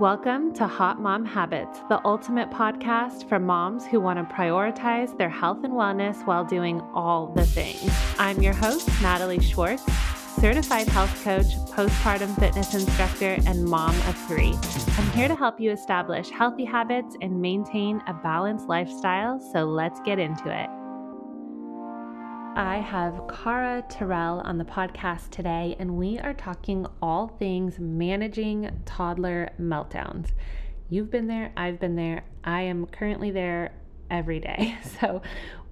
Welcome to Hot Mom Habits, the ultimate podcast for moms who want to prioritize their health and wellness while doing all the things. I'm your host, Natalie Schwartz, certified health coach, postpartum fitness instructor, and mom of three. I'm here to help you establish healthy habits and maintain a balanced lifestyle, so let's get into it. I have Cara Tyrrell on the podcast today, and we are talking all things managing toddler meltdowns. You've been there, I've been there, I am currently there every day. So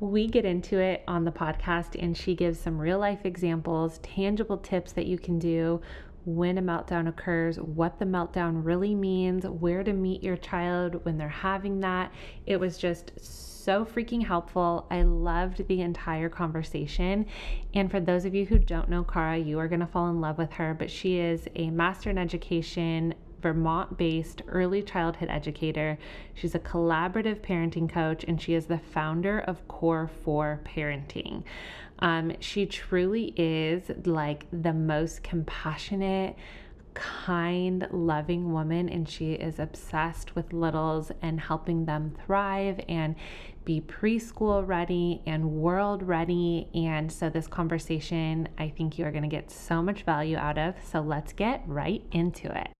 we get into it on the podcast, and she gives some real life examples, tangible tips that you can do when a meltdown occurs, what the meltdown really means, where to meet your child when they're having that. It was just so freaking helpful. I loved the entire conversation. And for those of you who don't know Cara, you are going to fall in love with her, but she is a master in education Vermont based early childhood educator. She's a collaborative parenting coach and she is the founder of Core 4 Parenting. Um, she truly is like the most compassionate, kind, loving woman, and she is obsessed with littles and helping them thrive and be preschool ready and world ready. And so, this conversation, I think you are going to get so much value out of. So, let's get right into it.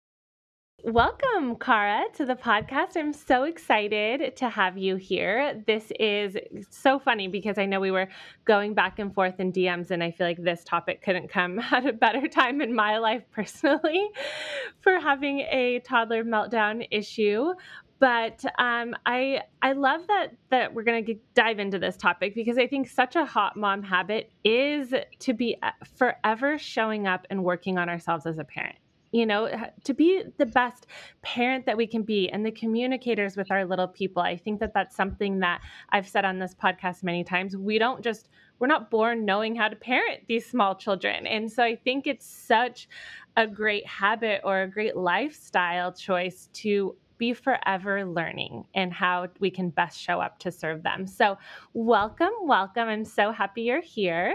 Welcome, Cara, to the podcast. I'm so excited to have you here. This is so funny because I know we were going back and forth in DMs, and I feel like this topic couldn't come at a better time in my life personally for having a toddler meltdown issue. But um, I I love that that we're to dive into this topic because I think such a hot mom habit is to be uh, forever showing up and working on ourselves as a parent you know, to be the best parent that we can be and the communicators with our little people. I think that that's something that I've said on this podcast many times. We don't just, we're not born knowing how to parent these small children. And so I think it's such a great habit or a great lifestyle choice to be forever learning and how we can best show up to serve them. So, welcome, welcome. I'm so happy you're here.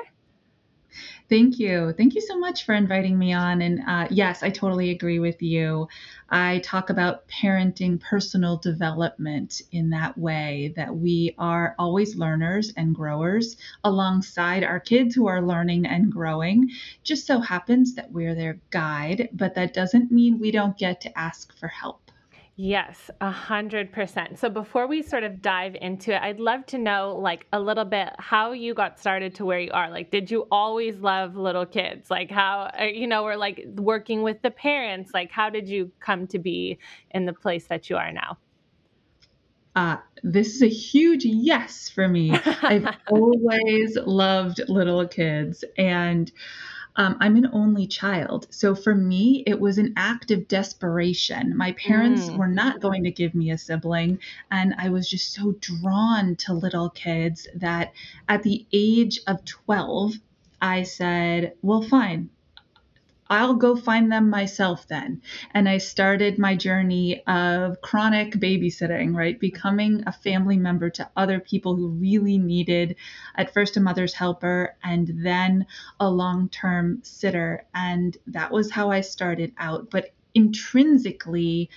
Thank you. Thank you so much for inviting me on. And uh, yes, I totally agree with you. I talk about parenting personal development in that way that we are always learners and growers alongside our kids who are learning and growing. Just so happens that we're their guide, but that doesn't mean we don't get to ask for help. Yes, a hundred percent. So before we sort of dive into it, I'd love to know like a little bit how you got started to where you are. Like, did you always love little kids? Like how, uh, you know, or like working with the parents, like how did you come to be in the place that you are now? Uh, this is a huge yes for me. I've always loved little kids and um, I'm an only child. So for me, it was an act of desperation. My parents mm. were not going to give me a sibling. And I was just so drawn to little kids that at the age of 12, I said, well, fine. I'll go find them myself then. And I started my journey of chronic babysitting, right? Becoming a family member to other people who really needed, at first, a mother's helper and then a long term sitter. And that was how I started out. But intrinsically,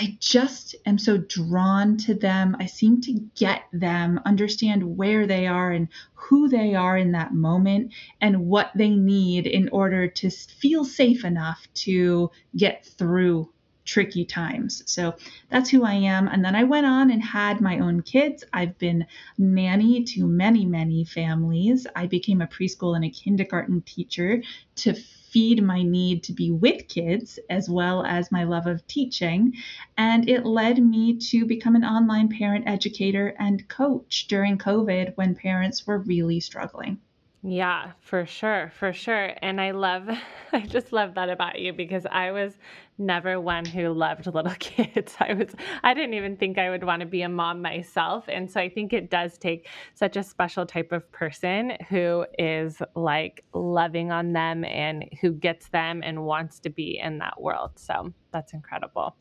I just am so drawn to them. I seem to get them, understand where they are and who they are in that moment and what they need in order to feel safe enough to get through tricky times. So that's who I am. And then I went on and had my own kids. I've been nanny to many, many families. I became a preschool and a kindergarten teacher to feed my need to be with kids as well as my love of teaching. And it led me to become an online parent educator and coach during COVID when parents were really struggling. Yeah, for sure, for sure. And I love, I just love that about you because I was never one who loved little kids. I was, I didn't even think I would want to be a mom myself. And so I think it does take such a special type of person who is like loving on them and who gets them and wants to be in that world. So that's incredible.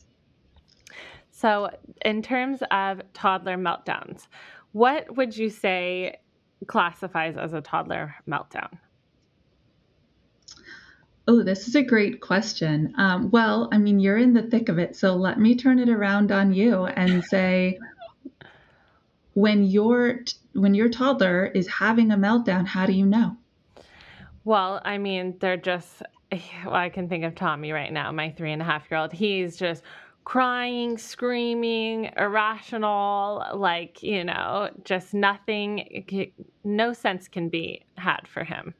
So, in terms of toddler meltdowns, what would you say classifies as a toddler meltdown? Oh, this is a great question. Um, well, I mean, you're in the thick of it, so let me turn it around on you and say, when your when your toddler is having a meltdown, how do you know? Well, I mean, they're just. Well, I can think of Tommy right now, my three and a half year old. He's just crying, screaming, irrational, like, you know, just nothing, no sense can be had for him.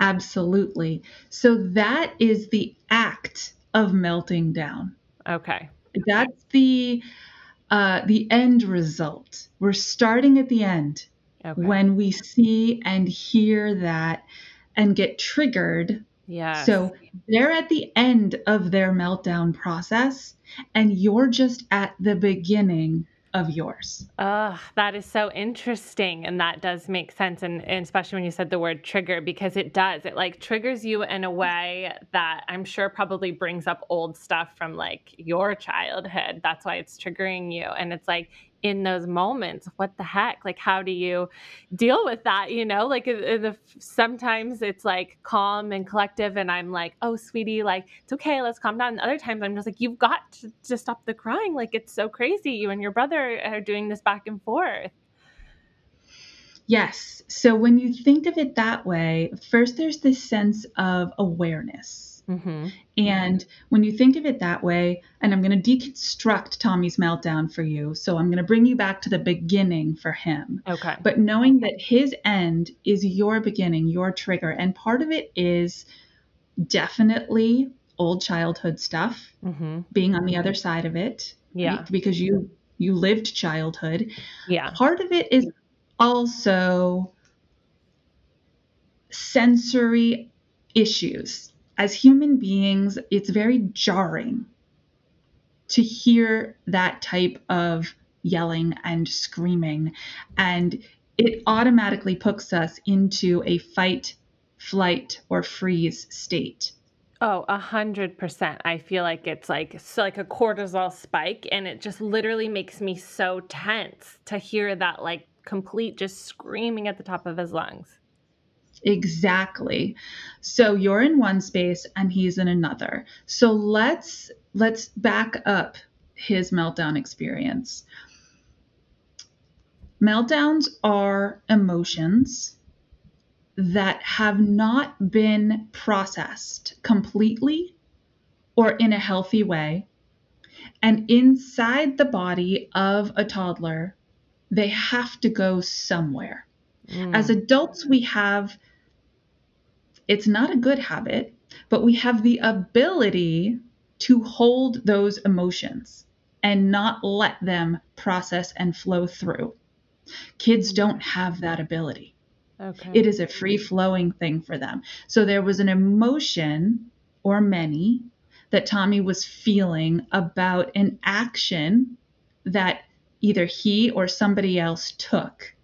Absolutely. So that is the act of melting down. Okay. That's the uh, the end result. We're starting at the end okay. when we see and hear that and get triggered. Yeah. So they're at the end of their meltdown process, and you're just at the beginning of yours. Oh, that is so interesting. And that does make sense. And, and, especially when you said the word trigger, because it does. It like triggers you in a way that I'm sure probably brings up old stuff from like your childhood. That's why it's triggering you. And it's like, in those moments what the heck? Like how do you deal with that you know? Like the, sometimes it's like calm and collective and i'm like oh sweetie like it's okay let's calm down. And other times i'm just like you've got to, to stop the crying like it's so crazy you and your brother are doing this back and forth. Yes. So when you think of it that way first there's this sense of awareness Mm-hmm. And when you think of it that way, and I'm going to deconstruct Tommy's meltdown for you. So I'm going to bring you back to the beginning for him. Okay. But knowing that his end is your beginning, your trigger. And part of it is definitely old childhood stuff, mm-hmm. being on the other side of it. Yeah. Because you you lived childhood. Yeah. Part of it is also sensory issues as human beings, it's very jarring to hear that type of yelling and screaming. And it automatically puts us into a fight, flight, or freeze state. Oh, a hundred percent. I feel like it's like so like a cortisol spike, and it just literally makes me so tense to hear that like complete just screaming at the top of his lungs. Exactly. So you're in one space and he's in another. So let's let's back up his meltdown experience. Meltdowns are emotions that have not been processed completely or in a healthy way. And inside the body of a toddler, they have to go somewhere. Mm. As adults, we have it's not a good habit, but we have the ability to hold those emotions and not let them process and flow through. Kids don't have that ability. Okay. It is a free flowing thing for them. So there was an emotion or many that Tommy was feeling about an action that either he or somebody else took.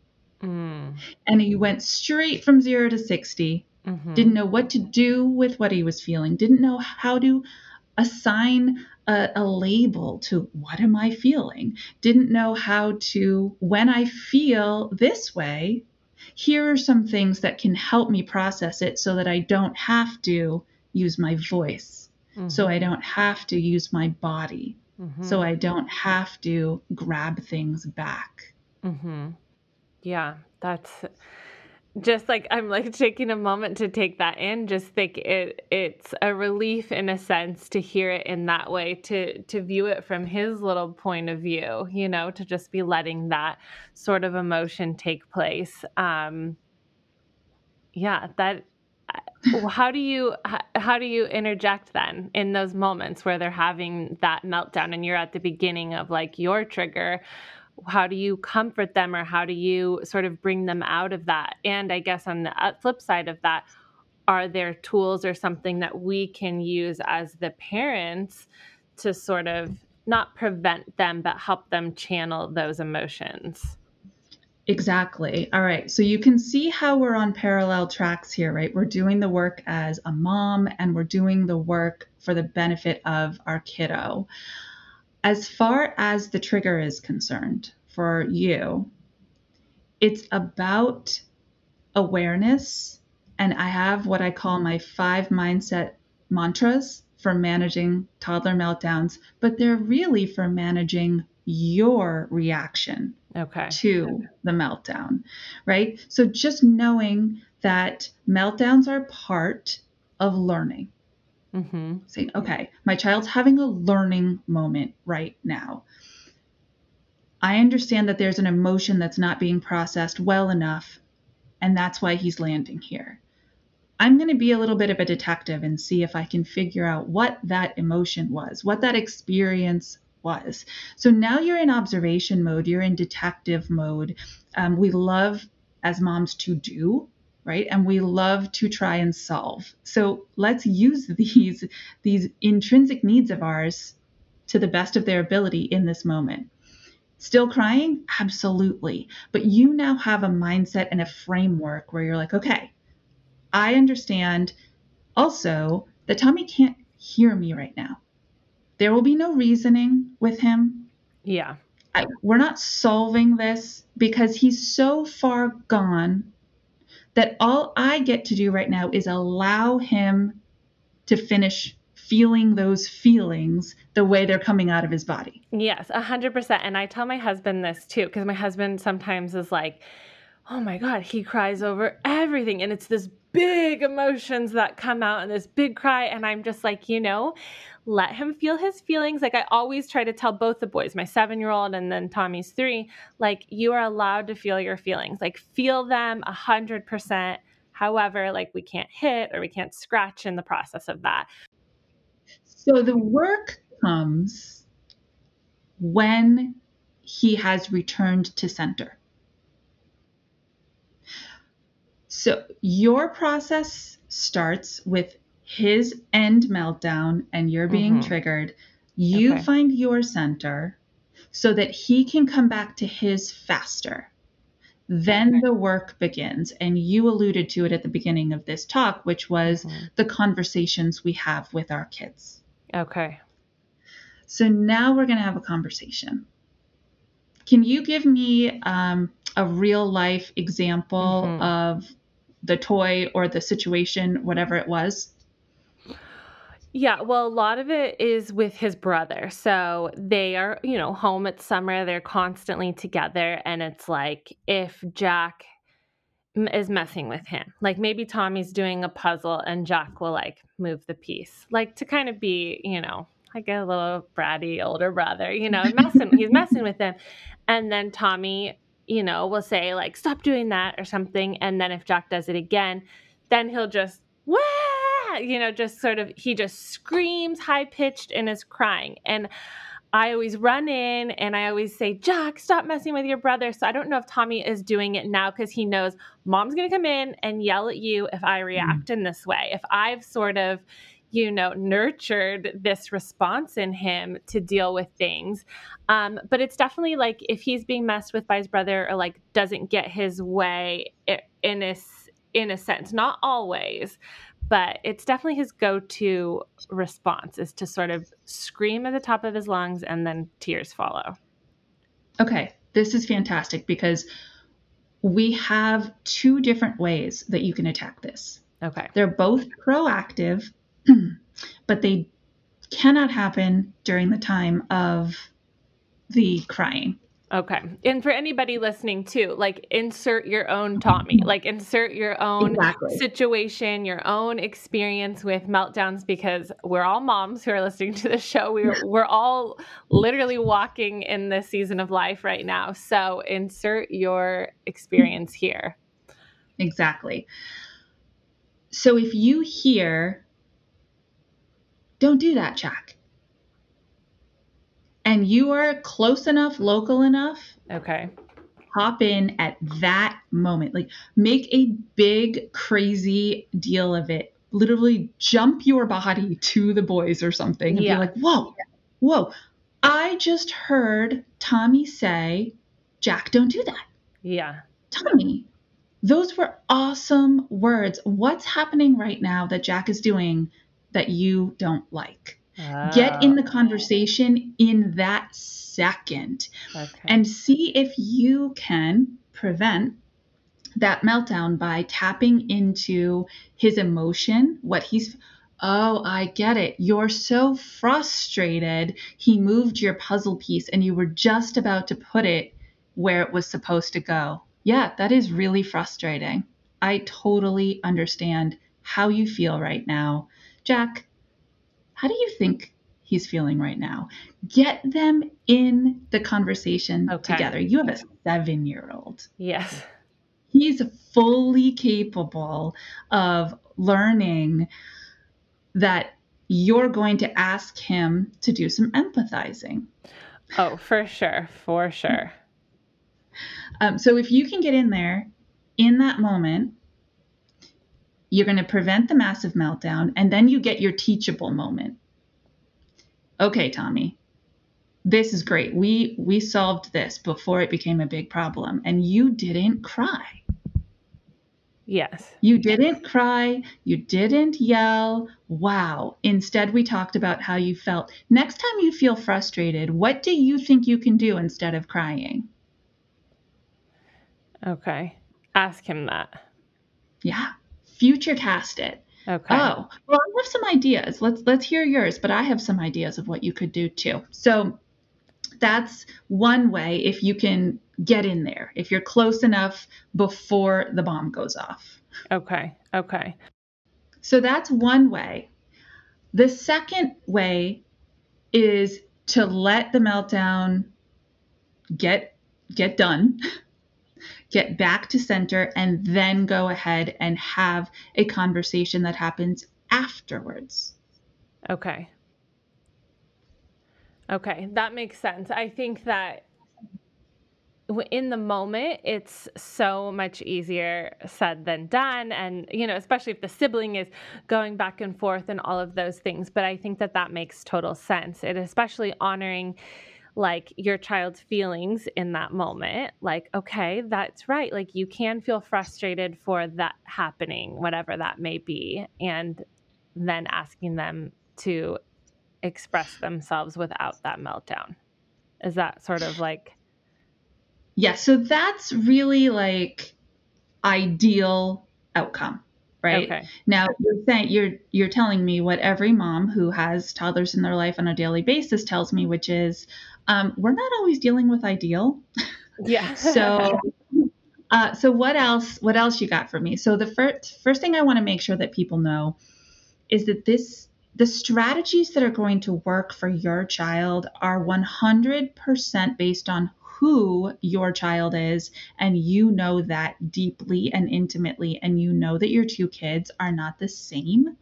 Mm. And he went straight from zero to 60 mm-hmm. didn't know what to do with what he was feeling, didn't know how to assign a, a, label to what am I feeling, didn't know how to, when I feel this way, here are some things that can help me process it so that I don't have to use my voice, mm-hmm. so I don't have to use my body, mm-hmm. so I don't have to grab things back. Mm-hmm. Yeah, that's just like I'm like taking a moment to take that in just think it it's a relief in a sense to hear it in that way to to view it from his little point of view you know to just be letting that sort of emotion take place. Um yeah that uh, how do you how do you interject then in those moments where they're having that meltdown and you're at the beginning of like your trigger how do you comfort them or how do you sort of bring them out of that and i guess on the uh, flip side of that are there tools or something that we can use as the parents to sort of not prevent them but help them channel those emotions Exactly. All right. So you can see how we're on parallel tracks here, right? We're doing the work as a mom and we're doing the work for the benefit of our kiddo. As far as the trigger is concerned for you, it's about awareness and I have what I call my five mindset mantras for managing toddler meltdowns, but they're really for managing your reaction okay. to the meltdown, right? So just knowing that meltdowns are part of learning. Mm-hmm. Saying, okay, my child's having a learning moment right now. I understand that there's an emotion that's not being processed well enough, and that's why he's landing here. I'm going to be a little bit of a detective and see if I can figure out what that emotion was, what that experience was. So now you're in observation mode, you're in detective mode. Um, we love, as moms, to do. Right. And we love to try and solve. So let's use these, these intrinsic needs of ours to the best of their ability in this moment. Still crying? Absolutely. But you now have a mindset and a framework where you're like, okay, I understand also that Tommy can't hear me right now. There will be no reasoning with him. Yeah. I, we're not solving this because he's so far gone that all I get to do right now is allow him to finish feeling those feelings the way they're coming out of his body. Yes, 100%. And I tell my husband this too, because my husband sometimes is like, oh my God, he cries over everything. And it's this big emotions that come out and this big cry. And I'm just like, you know, let him feel his feelings. Like I always try to tell both the boys, my seven year old and then Tommy's three, like you are allowed to feel your feelings. Like feel them a hundred percent. However, like we can't hit or we can't scratch in the process of that. So the work comes when he has returned to center. So your process starts with his end meltdown and you're being mm-hmm. triggered. You okay. find your center so that he can come back to his faster. Then okay. the work begins. And you alluded to it at the beginning of this talk, which was mm-hmm. the conversations we have with our kids. Okay. So now we're going to have a conversation. Can you give me um, a real life example mm-hmm. of the toy or the situation, whatever it was? Yeah, well, a lot of it is with his brother. So they are, you know, home at summer, they're constantly together. And it's like if Jack is messing with him, like maybe Tommy's doing a puzzle and Jack will like move the piece, like to kind of be, you know, like a little bratty older brother, you know, messing, he's messing with him. And then Tommy you know, will say like, stop doing that or something. And then if Jack does it again, then he'll just, Wah! you know, just sort of, he just screams high pitched and is crying. And I always run in and I always say, Jack, stop messing with your brother. So I don't know if Tommy is doing it now because he knows mom's going to come in and yell at you if I react mm. in this way. If I've sort of, you know, nurtured this response in him to deal with things. Um, but it's definitely like if he's being messed with by his brother or like doesn't get his way in a in a sense, not always, but it's definitely his go-to response is to sort of scream at the top of his lungs and then tears follow. Okay, this is fantastic because we have two different ways that you can attack this. Okay. They're both proactive but they cannot happen during the time of the crying. Okay. And for anybody listening too, like insert your own Tommy, like insert your own exactly. situation, your own experience with meltdowns because we're all moms who are listening to the show. We're we're all literally walking in this season of life right now. So insert your experience here. Exactly. So if you hear don't do that, Jack. And you are close enough, local enough. Okay. Hop in at that moment. Like make a big, crazy deal of it. Literally jump your body to the boys or something and yeah. be like, whoa, whoa. I just heard Tommy say, Jack, don't do that. Yeah. Tommy, those were awesome words. What's happening right now that Jack is doing that you don't like. Oh. Get ah. in the conversation in that second okay. and see if you can prevent that meltdown by tapping into his emotion, what he's Oh, I get it. You're so frustrated. He moved your puzzle piece and you were just about to put it where it was supposed to go. Yeah, that is really frustrating. I totally understand how you feel right now. Jack, how do you think he's feeling right now? Get them in the conversation okay. together. You have a seven year old. Yes. He's fully capable of learning that you're going to ask him to do some empathizing. Oh, for sure. For sure. Um, so if you can get in there in that moment, you're going to prevent the massive meltdown, and then you get your teachable moment. Okay, Tommy, this is great. We we solved this before it became a big problem, and you didn't cry. Yes. You didn't cry. You didn't yell. Wow. Instead, we talked about how you felt. Next time you feel frustrated, what do you think you can do instead of crying? Okay. Ask him that. Yeah. Future cast it. Okay. Oh, well, I have some ideas. Let's let's hear yours, but I have some ideas of what you could do too. So that's one way if you can get in there, if you're close enough before the bomb goes off. Okay. Okay. So that's one way. The second way is to let the meltdown get get done, get back to center and then go ahead and have a conversation that happens afterwards. Okay. Okay, that makes sense. I think that in the moment it's so much easier said than done and you know especially if the sibling is going back and forth and all of those things but i think that that makes total sense and especially honoring like your child's feelings in that moment like okay that's right like you can feel frustrated for that happening whatever that may be and then asking them to express themselves without that meltdown. Is that sort of like yeah, so that's really like ideal outcome, right? Okay. Now you're saying you're you're telling me what every mom who has toddlers in their life on a daily basis tells me, which is um, we're not always dealing with ideal. Yeah. so uh, so what else what else you got for me? So the first first thing I want to make sure that people know is that this the strategies that are going to work for your child are 100% based on who your child is and you know that deeply and intimately and you know that your two kids are not the same.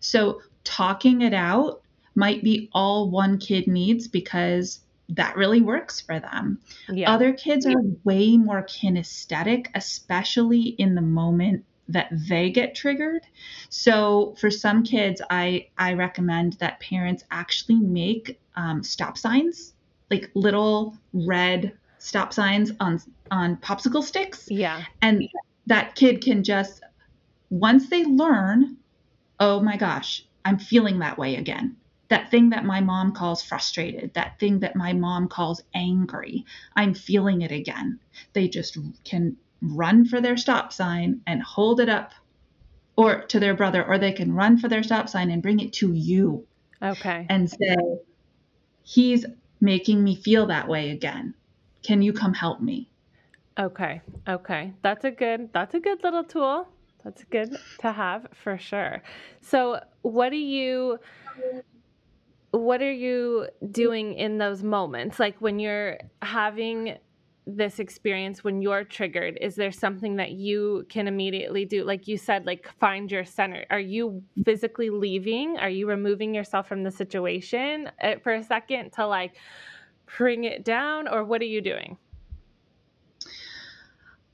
So talking it out might be all one kid needs because that really works for them. Yeah. Other kids are way more kinesthetic, especially in the moment that they get triggered. So for some kids, I I recommend that parents actually make um, stop signs like little red stop signs on on popsicle sticks. Yeah. And that kid can just once they learn, oh my gosh, I'm feeling that way again. That thing that my mom calls frustrated, that thing that my mom calls angry, I'm feeling it again. They just can run for their stop sign and hold it up or to their brother, or they can run for their stop sign and bring it to you. Okay. And say, he's making me feel that way again. Can you come help me? Okay. Okay. That's a good that's a good little tool. That's good to have for sure. So, what do you what are you doing in those moments? Like when you're having this experience when you're triggered is there something that you can immediately do like you said like find your center are you physically leaving are you removing yourself from the situation uh, for a second to like bring it down or what are you doing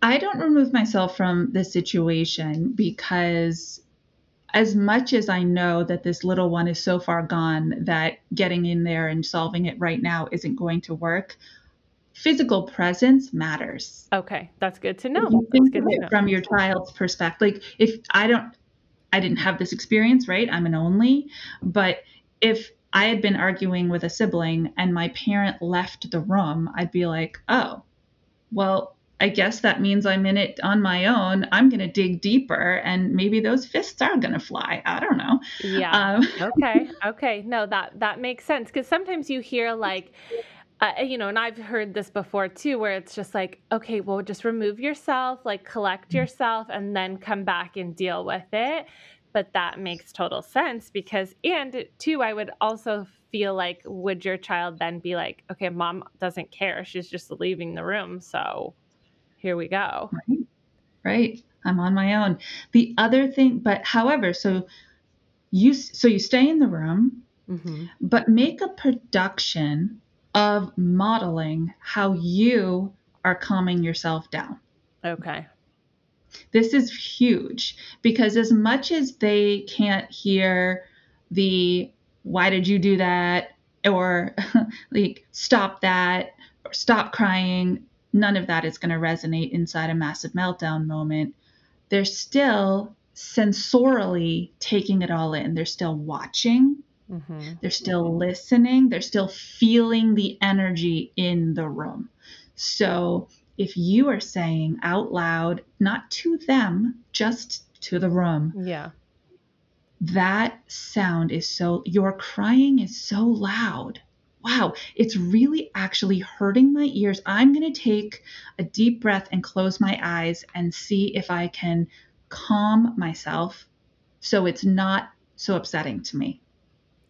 i don't remove myself from the situation because as much as I know that this little one is so far gone that getting in there and solving it right now isn't going to work, physical presence matters. Okay, that's good to know. You think of it from your child's perspective. Like if I don't, I didn't have this experience, right? I'm an only, but if I had been arguing with a sibling and my parent left the room, I'd be like, oh, well, I guess that means I'm in it on my own. I'm going to dig deeper and maybe those fists are going to fly. I don't know. Yeah. Um, okay. Okay. No, that that makes sense cuz sometimes you hear like uh, you know, and I've heard this before too, where it's just like, okay, well, just remove yourself, like collect mm. yourself, and then come back and deal with it. But that makes total sense because, and two, I would also feel like, would your child then be like, okay, mom doesn't care. She's just leaving the room. So here we go. Right. Right. I'm on my own. The other thing, but however, so you, so you stay in the room, mm-hmm. but make a production of modeling how you are calming yourself down. Okay. This is huge because as much as they can't hear the why did you do that or like stop that or stop crying, none of that is going to resonate inside a massive meltdown moment. They're still sensorily taking it all in. They're still watching Mm-hmm. They're still listening, they're still feeling the energy in the room. So if you are saying out loud, not to them, just to the room. Yeah. That sound is so, your crying is so loud. Wow, it's really actually hurting my ears. I'm going to take a deep breath and close my eyes and see if I can calm myself so it's not so upsetting to me.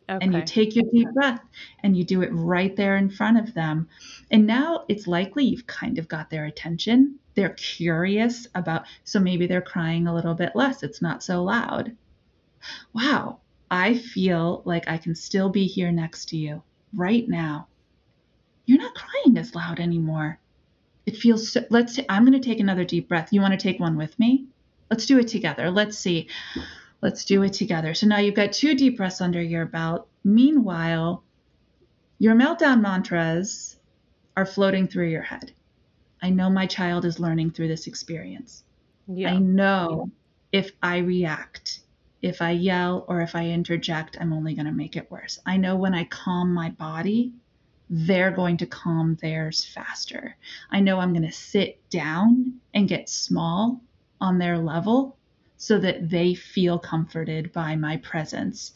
Okay. And you take your deep breath and you do it right there in front of them. And now it's likely you've kind of got their attention. They're curious about, so maybe they're crying a little bit less. It's not so loud. Wow, I feel like I can still be here next to you right now. You're not crying as loud anymore. It feels so, let's, I'm going to take another deep breath. You want to take one with me? Let's do it together. Let's see. Let's do it together. So now you've got two deep breaths under your belt. Meanwhile, your meltdown mantras are floating through your head. I know my child is learning through this experience. Yeah. I know if I react, if I yell, or if I interject, I'm only going to make it worse. I know when I calm my body, they're going to calm theirs faster. I know I'm going to sit down and get small on their level so that they feel comforted by my presence.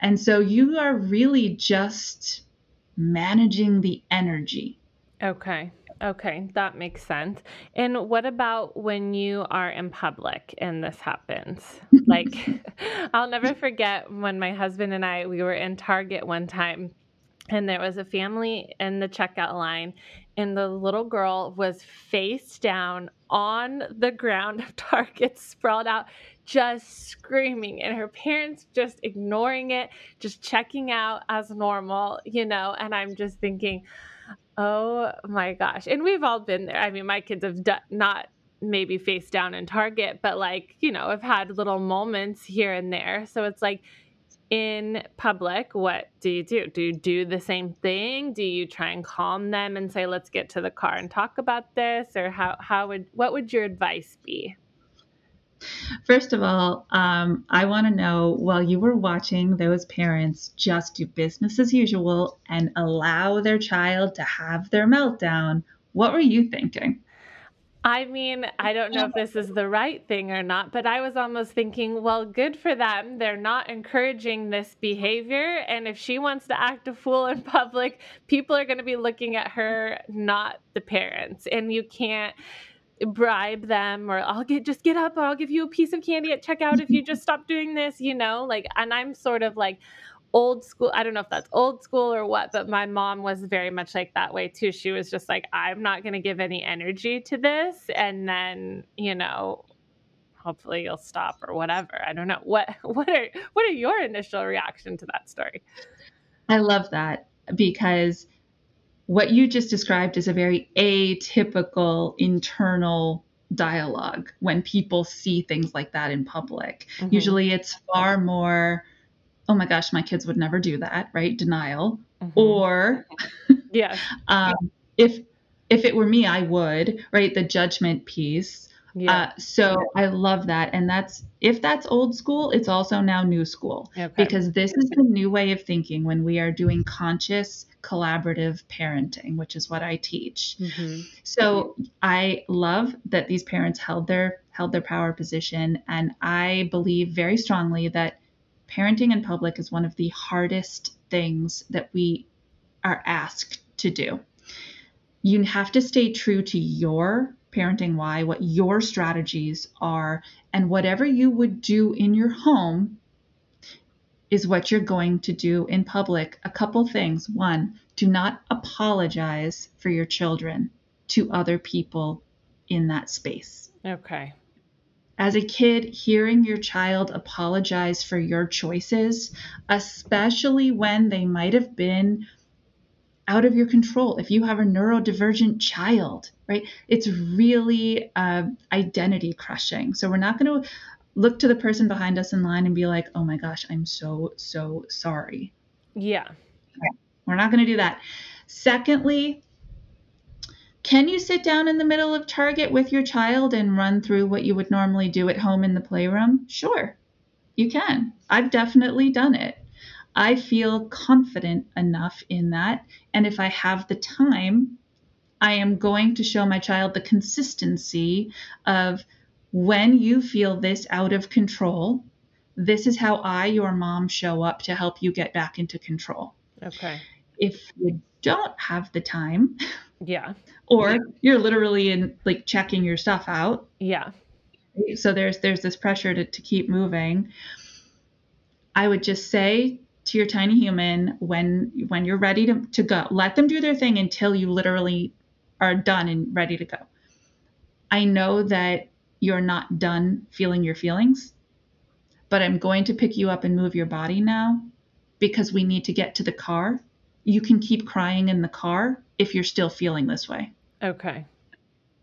And so you are really just managing the energy. Okay. Okay, that makes sense. And what about when you are in public and this happens? like I'll never forget when my husband and I we were in Target one time and there was a family in the checkout line and the little girl was face down on the ground of Target, sprawled out, just screaming, and her parents just ignoring it, just checking out as normal, you know. And I'm just thinking, oh my gosh. And we've all been there. I mean, my kids have not maybe face down in Target, but like, you know, I've had little moments here and there. So it's like, in public, what do you do? Do you do the same thing? Do you try and calm them and say, "Let's get to the car and talk about this," or how how would what would your advice be? First of all, um, I want to know while you were watching those parents just do business as usual and allow their child to have their meltdown, what were you thinking? I mean, I don't know if this is the right thing or not, but I was almost thinking, well, good for them. They're not encouraging this behavior. And if she wants to act a fool in public, people are going to be looking at her, not the parents. And you can't bribe them or I'll get just get up I'll give you a piece of candy at checkout if you just stop doing this, you know? Like and I'm sort of like old school. I don't know if that's old school or what, but my mom was very much like that way too. She was just like, I'm not going to give any energy to this. And then, you know, hopefully you'll stop or whatever. I don't know. What, what are, what are your initial reaction to that story? I love that because what you just described is a very atypical internal dialogue when people see things like that in public. Mm-hmm. Usually it's far more oh my gosh, my kids would never do that, right? Denial. Mm-hmm. Or yeah. um, if if it were me, I would, right? The judgment piece. Yeah. Uh, so I love that. And that's, if that's old school, it's also now new school okay. because this is the new way of thinking when we are doing conscious collaborative parenting, which is what I teach. Mm-hmm. So I love that these parents held their, held their power position. And I believe very strongly that parenting in public is one of the hardest things that we are asked to do. You have to stay true to your parenting why, what your strategies are, and whatever you would do in your home is what you're going to do in public. A couple things. One, do not apologize for your children to other people in that space. Okay. As a kid, hearing your child apologize for your choices, especially when they might have been out of your control. If you have a neurodivergent child, right, it's really uh, identity crushing. So we're not going to look to the person behind us in line and be like, oh my gosh, I'm so, so sorry. Yeah. We're not going to do that. Secondly, can you sit down in the middle of Target with your child and run through what you would normally do at home in the playroom? Sure, you can. I've definitely done it. I feel confident enough in that. And if I have the time, I am going to show my child the consistency of when you feel this out of control, this is how I, your mom, show up to help you get back into control. Okay. If you don't have the time, yeah. Or you're literally in like checking your stuff out. Yeah. So there's there's this pressure to, to keep moving. I would just say to your tiny human when when you're ready to, to go let them do their thing until you literally are done and ready to go i know that you're not done feeling your feelings but i'm going to pick you up and move your body now because we need to get to the car you can keep crying in the car if you're still feeling this way okay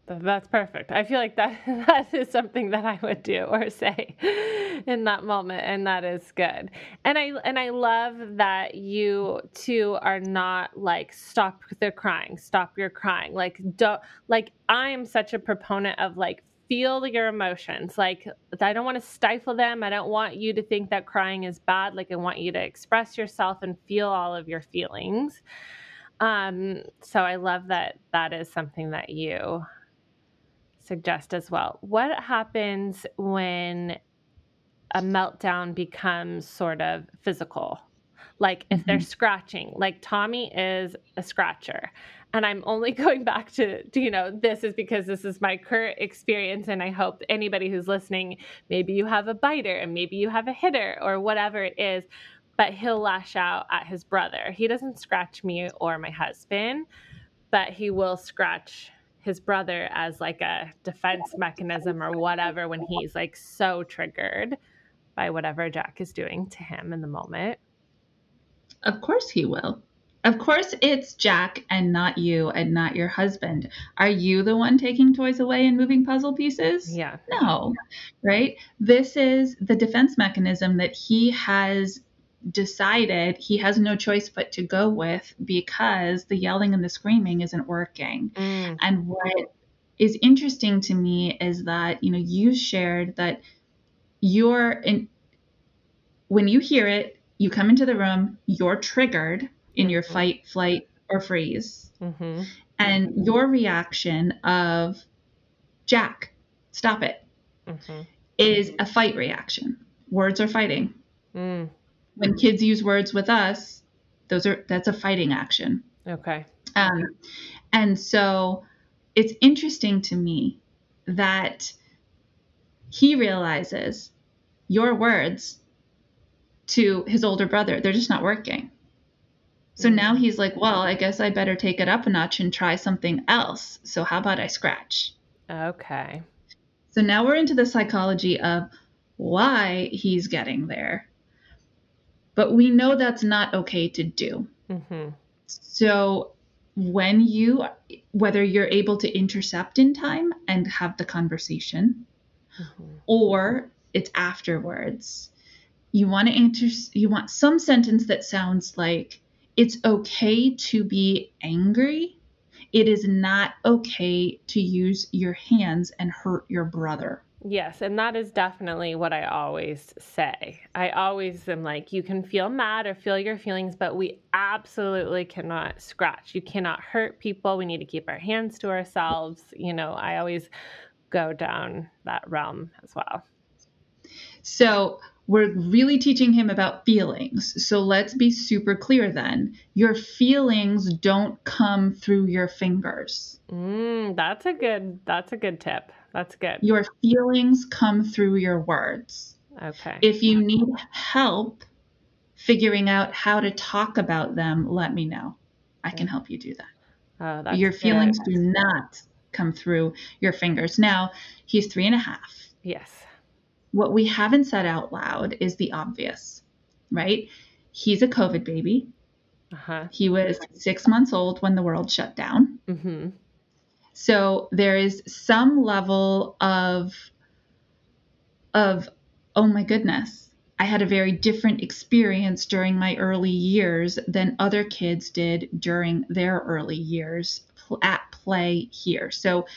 that's perfect. I feel like that that is something that I would do or say in that moment and that is good. And I and I love that you two are not like stop the crying, stop your crying. Like don't like I am such a proponent of like feel your emotions. Like I don't want to stifle them. I don't want you to think that crying is bad. Like I want you to express yourself and feel all of your feelings. Um so I love that that is something that you suggest as well. What happens when a meltdown becomes sort of physical? Like if mm-hmm. they're scratching, like Tommy is a scratcher. And I'm only going back to, to, you know, this is because this is my current experience. And I hope anybody who's listening, maybe you have a biter and maybe you have a hitter or whatever it is, but he'll lash out at his brother. He doesn't scratch me or my husband, but he will scratch his brother as like a defense mechanism or whatever when he's like so triggered by whatever Jack is doing to him in the moment. Of course he will. Of course it's Jack and not you and not your husband. Are you the one taking toys away and moving puzzle pieces? Yeah. No. Right? This is the defense mechanism that he has decided he has no choice but to go with because the yelling and the screaming isn't working. Mm. And what is interesting to me is that, you know, you shared that you're in, when you hear it, you come into the room, you're triggered in your mm-hmm. fight, flight, or freeze. Mm-hmm. And your reaction of, Jack, stop it, mm-hmm. is a fight reaction. Words are fighting. Mm when kids use words with us, those are that's a fighting action. Okay. Um, and so it's interesting to me that he realizes your words to his older brother, they're just not working. So now mm-hmm. he's like, well, I guess I better take it up a notch and try something else. So how about I scratch? Okay. So now we're into the psychology of why he's getting there. But we know that's not okay to do. Mm-hmm. So when you, whether you're able to intercept in time and have the conversation, mm-hmm. or it's afterwards, you want to enter, you want some sentence that sounds like it's okay to be angry. it is not okay to use your hands and hurt your brother. Yes, and that is definitely what I always say. I always am like, you can feel mad or feel your feelings, but we absolutely cannot scratch. You cannot hurt people. We need to keep our hands to ourselves. You know, I always go down that realm as well. So, we're really teaching him about feelings. So let's be super clear then. Your feelings don't come through your fingers. Mm, that's a good that's a good tip. That's good. Your feelings come through your words. Okay. If you need help figuring out how to talk about them, let me know. I can help you do that. Oh, that's your feelings good. do not come through your fingers. Now, he's three and a half. Yes. What we haven't said out loud is the obvious, right? He's a COVID baby. Uh-huh. He was six months old when the world shut down. Mm-hmm. So there is some level of of oh my goodness, I had a very different experience during my early years than other kids did during their early years at play here. So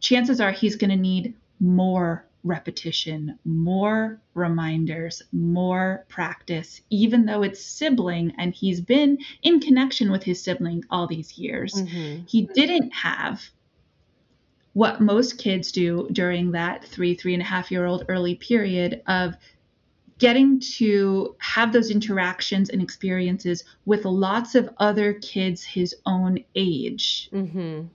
chances are he's going to need more repetition, more reminders, more practice, even though it's sibling and he's been in connection with his sibling all these years. Mm-hmm. He didn't have what most kids do during that three, three and a half year old early period of getting to have those interactions and experiences with lots of other kids his own age. Mm-hmm.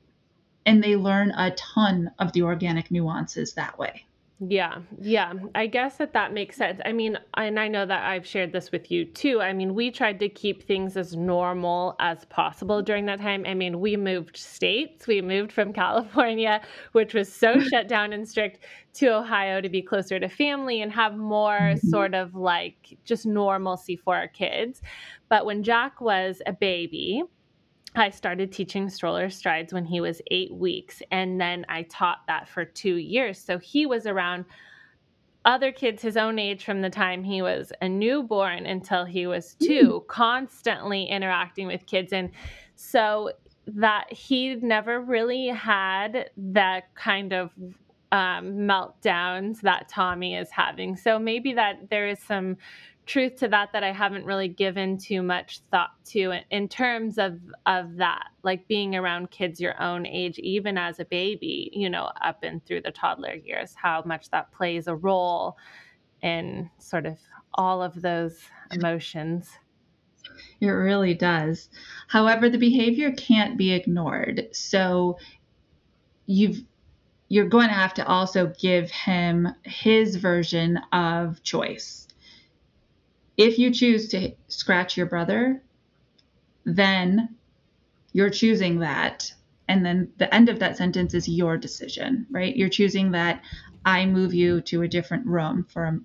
And they learn a ton of the organic nuances that way. Yeah, yeah. I guess that that makes sense. I mean, and I know that I've shared this with you too. I mean, we tried to keep things as normal as possible during that time. I mean, we moved states. We moved from California, which was so shut down and strict, to Ohio to be closer to family and have more Mhm. sort of like just normalcy for our kids. But when Jack was a baby, I started teaching stroller strides when he was eight weeks, and then I taught that for two years. So he was around other kids his own age from the time he was a newborn until he was two, constantly interacting with kids. And so that he never really had that kind of um, meltdowns that Tommy is having. So maybe that there is some truth to that that I haven't really given too much thought to in, terms of of that like being around kids your own age even as a baby you know up and through the toddler years how much that plays a role in sort of all of those emotions It really does. However, the behavior can't be ignored. So you've you're going to have to also give him his version of choice. If you choose to scratch your brother, then you're choosing that. And then the end of that sentence is your decision, right? You're choosing that I move you to a different room for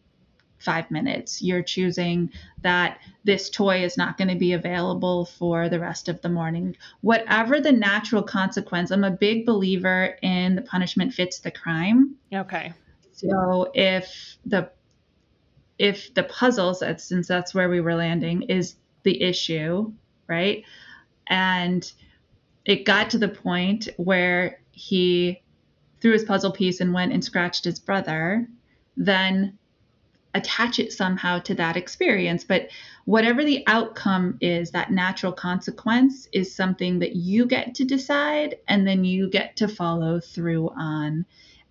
five minutes. You're choosing that this toy is not going to be available for the rest of the morning. Whatever the natural consequence, I'm a big believer in the punishment fits the crime. okay So if the if the puzzles, since that's where we were landing, is the issue, right? And it got to the point where he threw his puzzle piece and went and scratched his brother, then attach it somehow to that experience. But whatever the outcome is, that natural consequence is something that you get to decide and then you get to follow through on.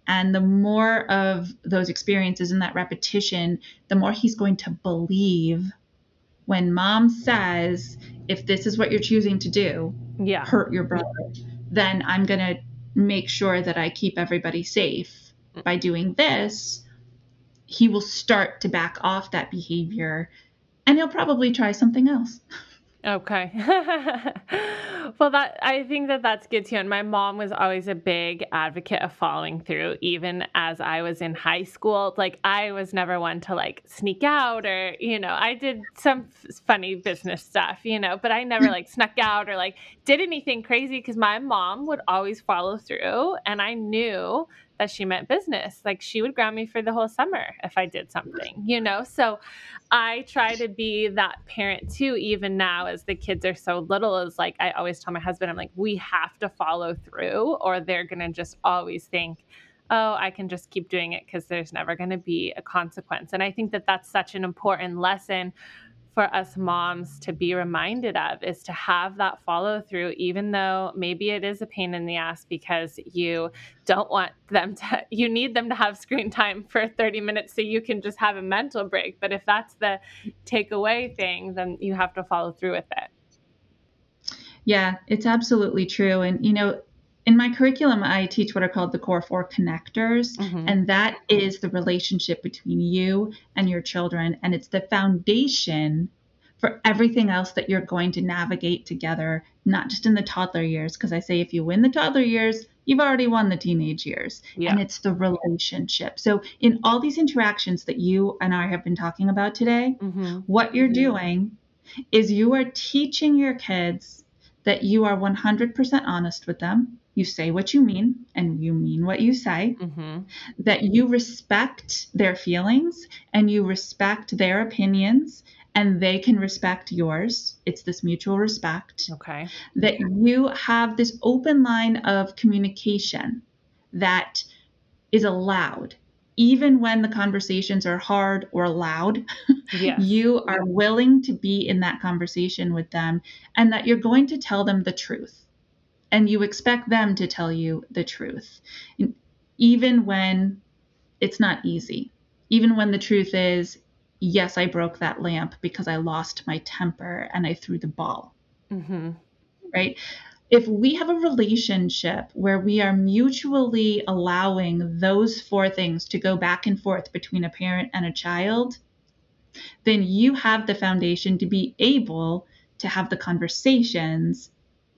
And the more of those experiences and that repetition, the more he's going to believe when mom says, if this is what you're choosing to do, yeah hurt your brother, then I'm going to make sure that I keep everybody safe. By doing this, he will start to back off that behavior and he'll probably try something else. Okay. well, that I think that that's good too. And my mom was always a big advocate of following through, even as I was in high school. Like I was never one to like sneak out or you know I did some f- funny business stuff, you know, but I never like snuck out or like did anything crazy because my mom would always follow through, and I knew that she meant business. Like she would ground me for the whole summer if I did something, you know? So I try to be that parent too, even now as the kids are so little, is like I always tell my husband, I'm like, we have to follow through or they're going to just always think, oh, I can just keep doing it because there's never going to be a consequence. And I think that that's such an important lesson for us moms to be reminded of is to have that follow through, even though maybe it is a pain in the ass because you don't want them to, you need them to have screen time for 30 minutes so you can just have a mental break. But if that's the takeaway thing, then you have to follow through with it. Yeah, it's absolutely true. And, you know, in my curriculum, I teach what are called the core four connectors, mm-hmm. and that is the relationship between you and your children. And it's the foundation for everything else that you're going to navigate together, not just in the toddler years. Because I say if you win the toddler years, you've already won the teenage years. Yeah. And it's the relationship. So, in all these interactions that you and I have been talking about today, mm-hmm. what you're doing is you are teaching your kids that you are 100% honest with them you say what you mean and you mean what you say, mm-hmm. that you respect their feelings and you respect their opinions and they can respect yours. It's this mutual respect. Okay. That you have this open line of communication that is allowed. Even when the conversations are hard or loud, yes. you are willing to be in that conversation with them and that you're going to tell them the truth and you expect them to tell you the truth, even when it's not easy. Even when the truth is, yes, I broke that lamp because I lost my temper and I threw the ball. Mm-hmm. Right? If we have a relationship where we are mutually allowing those four things to go back and forth between a parent and a child, then you have the foundation to be able to have the conversations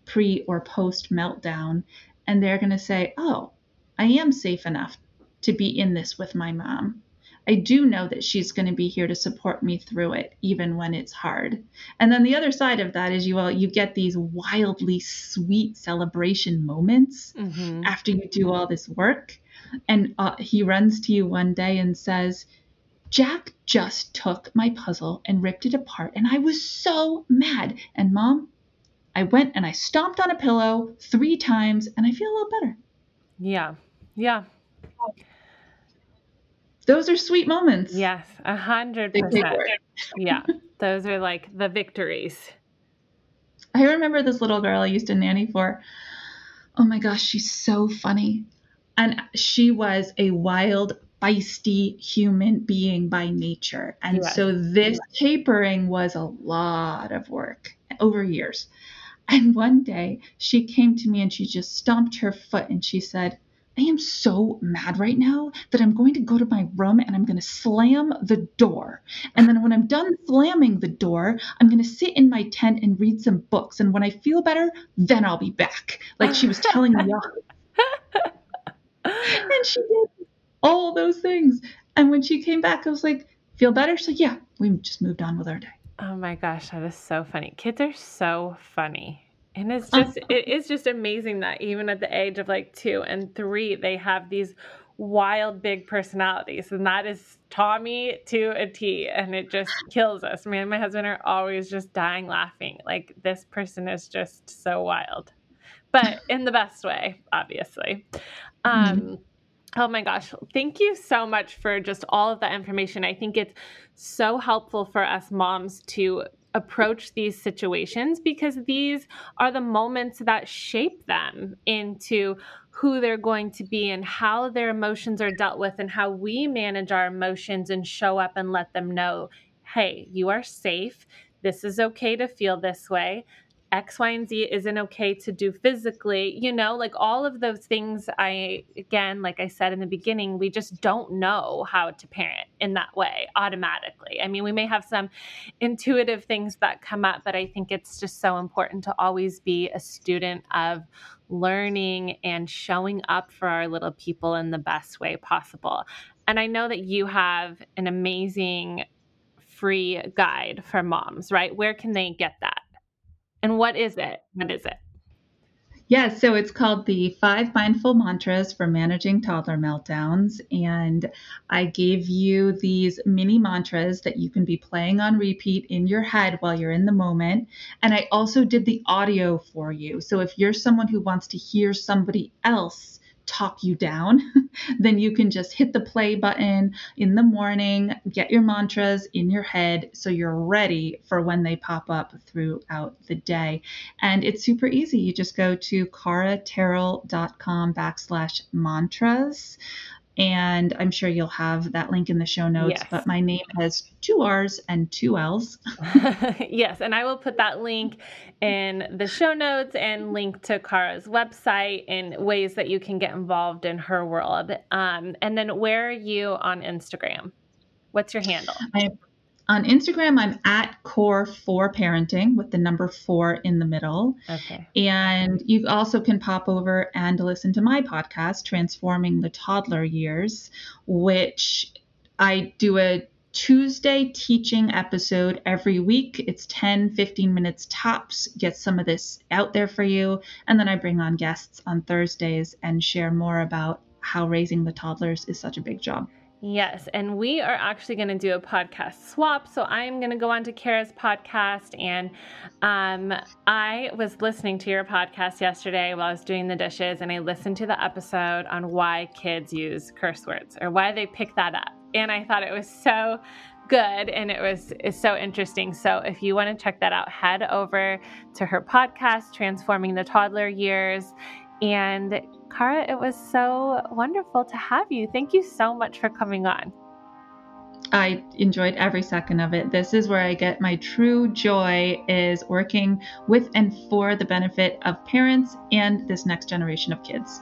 pre or post meltdown, and they're going to say, Oh, I am safe enough to be in this with my mom. I do know that she's going to be here to support me through it, even when it's hard. And then the other side of that is you all you get these wildly sweet celebration moments mm-hmm. after you do all this work. And uh, he runs to you one day and says, Jack just took my puzzle and ripped it apart, and I was so mad. And mom, I went and I stomped on a pillow three times and I feel a little better. Yeah. Yeah. Those are sweet moments. Yes, a hundred percent. Yeah. Those are like the victories. I remember this little girl I used to nanny for. Oh my gosh, she's so funny. And she was a wild, feisty human being by nature. And so this tapering was a lot of work over years. And one day she came to me and she just stomped her foot and she said, I am so mad right now that I'm going to go to my room and I'm going to slam the door. And then when I'm done slamming the door, I'm going to sit in my tent and read some books. And when I feel better, then I'll be back. Like she was telling me off. and she did all those things. And when she came back, I was like, feel better? She's like, yeah, we just moved on with our day. Oh my gosh, that is so funny. Kids are so funny. And it's just it is just amazing that even at the age of like 2 and 3 they have these wild big personalities and that is Tommy to a T and it just kills us. Me and my husband are always just dying laughing. Like this person is just so wild. But in the best way, obviously. Mm-hmm. Um mm-hmm. Oh my gosh. Thank you so much for just all of that information. I think it's so helpful for us moms to approach these situations because these are the moments that shape them into who they're going to be and how their emotions are dealt with and how we manage our emotions and show up and let them know hey, you are safe. This is okay to feel this way. X, Y, and Z isn't okay to do physically, you know, like all of those things. I, again, like I said in the beginning, we just don't know how to parent in that way automatically. I mean, we may have some intuitive things that come up, but I think it's just so important to always be a student of learning and showing up for our little people in the best way possible. And I know that you have an amazing free guide for moms, right? Where can they get that? And what is it? What is it? Yeah, so it's called the Five Mindful Mantras for Managing Toddler Meltdowns. And I gave you these mini mantras that you can be playing on repeat in your head while you're in the moment. And I also did the audio for you. So if you're someone who wants to hear somebody else talk you down, then you can just hit the play button in the morning, get your mantras in your head so you're ready for when they pop up throughout the day. And it's super easy. You just go to caratyrrell.com backslash mantras and I'm sure you'll have that link in the show notes. Yes. But my name has two R's and two L's. yes, and I will put that link in the show notes and link to Cara's website and ways that you can get involved in her world. Um, and then where are you on Instagram? What's your handle? I on Instagram, I'm at core four parenting with the number four in the middle. Okay. And you also can pop over and listen to my podcast, Transforming the Toddler Years, which I do a Tuesday teaching episode every week. It's 10, 15 minutes tops. Get some of this out there for you. And then I bring on guests on Thursdays and share more about how raising the toddlers is such a big job. Yes, and we are actually going to do a podcast swap. So I'm going to go on to Cara's podcast, and um, I was listening to your podcast yesterday while I was doing the dishes, and I listened to the episode on why kids use curse words or why they pick that up, and I thought it was so good and it was is so interesting. So if you want to check that out, head over to her podcast, Transforming the Toddler Years, and Cara, it was so wonderful to have you. Thank you so much for coming on. I enjoyed every second of it. This is where I get my true joy is working with and for the benefit of parents and this next generation of kids.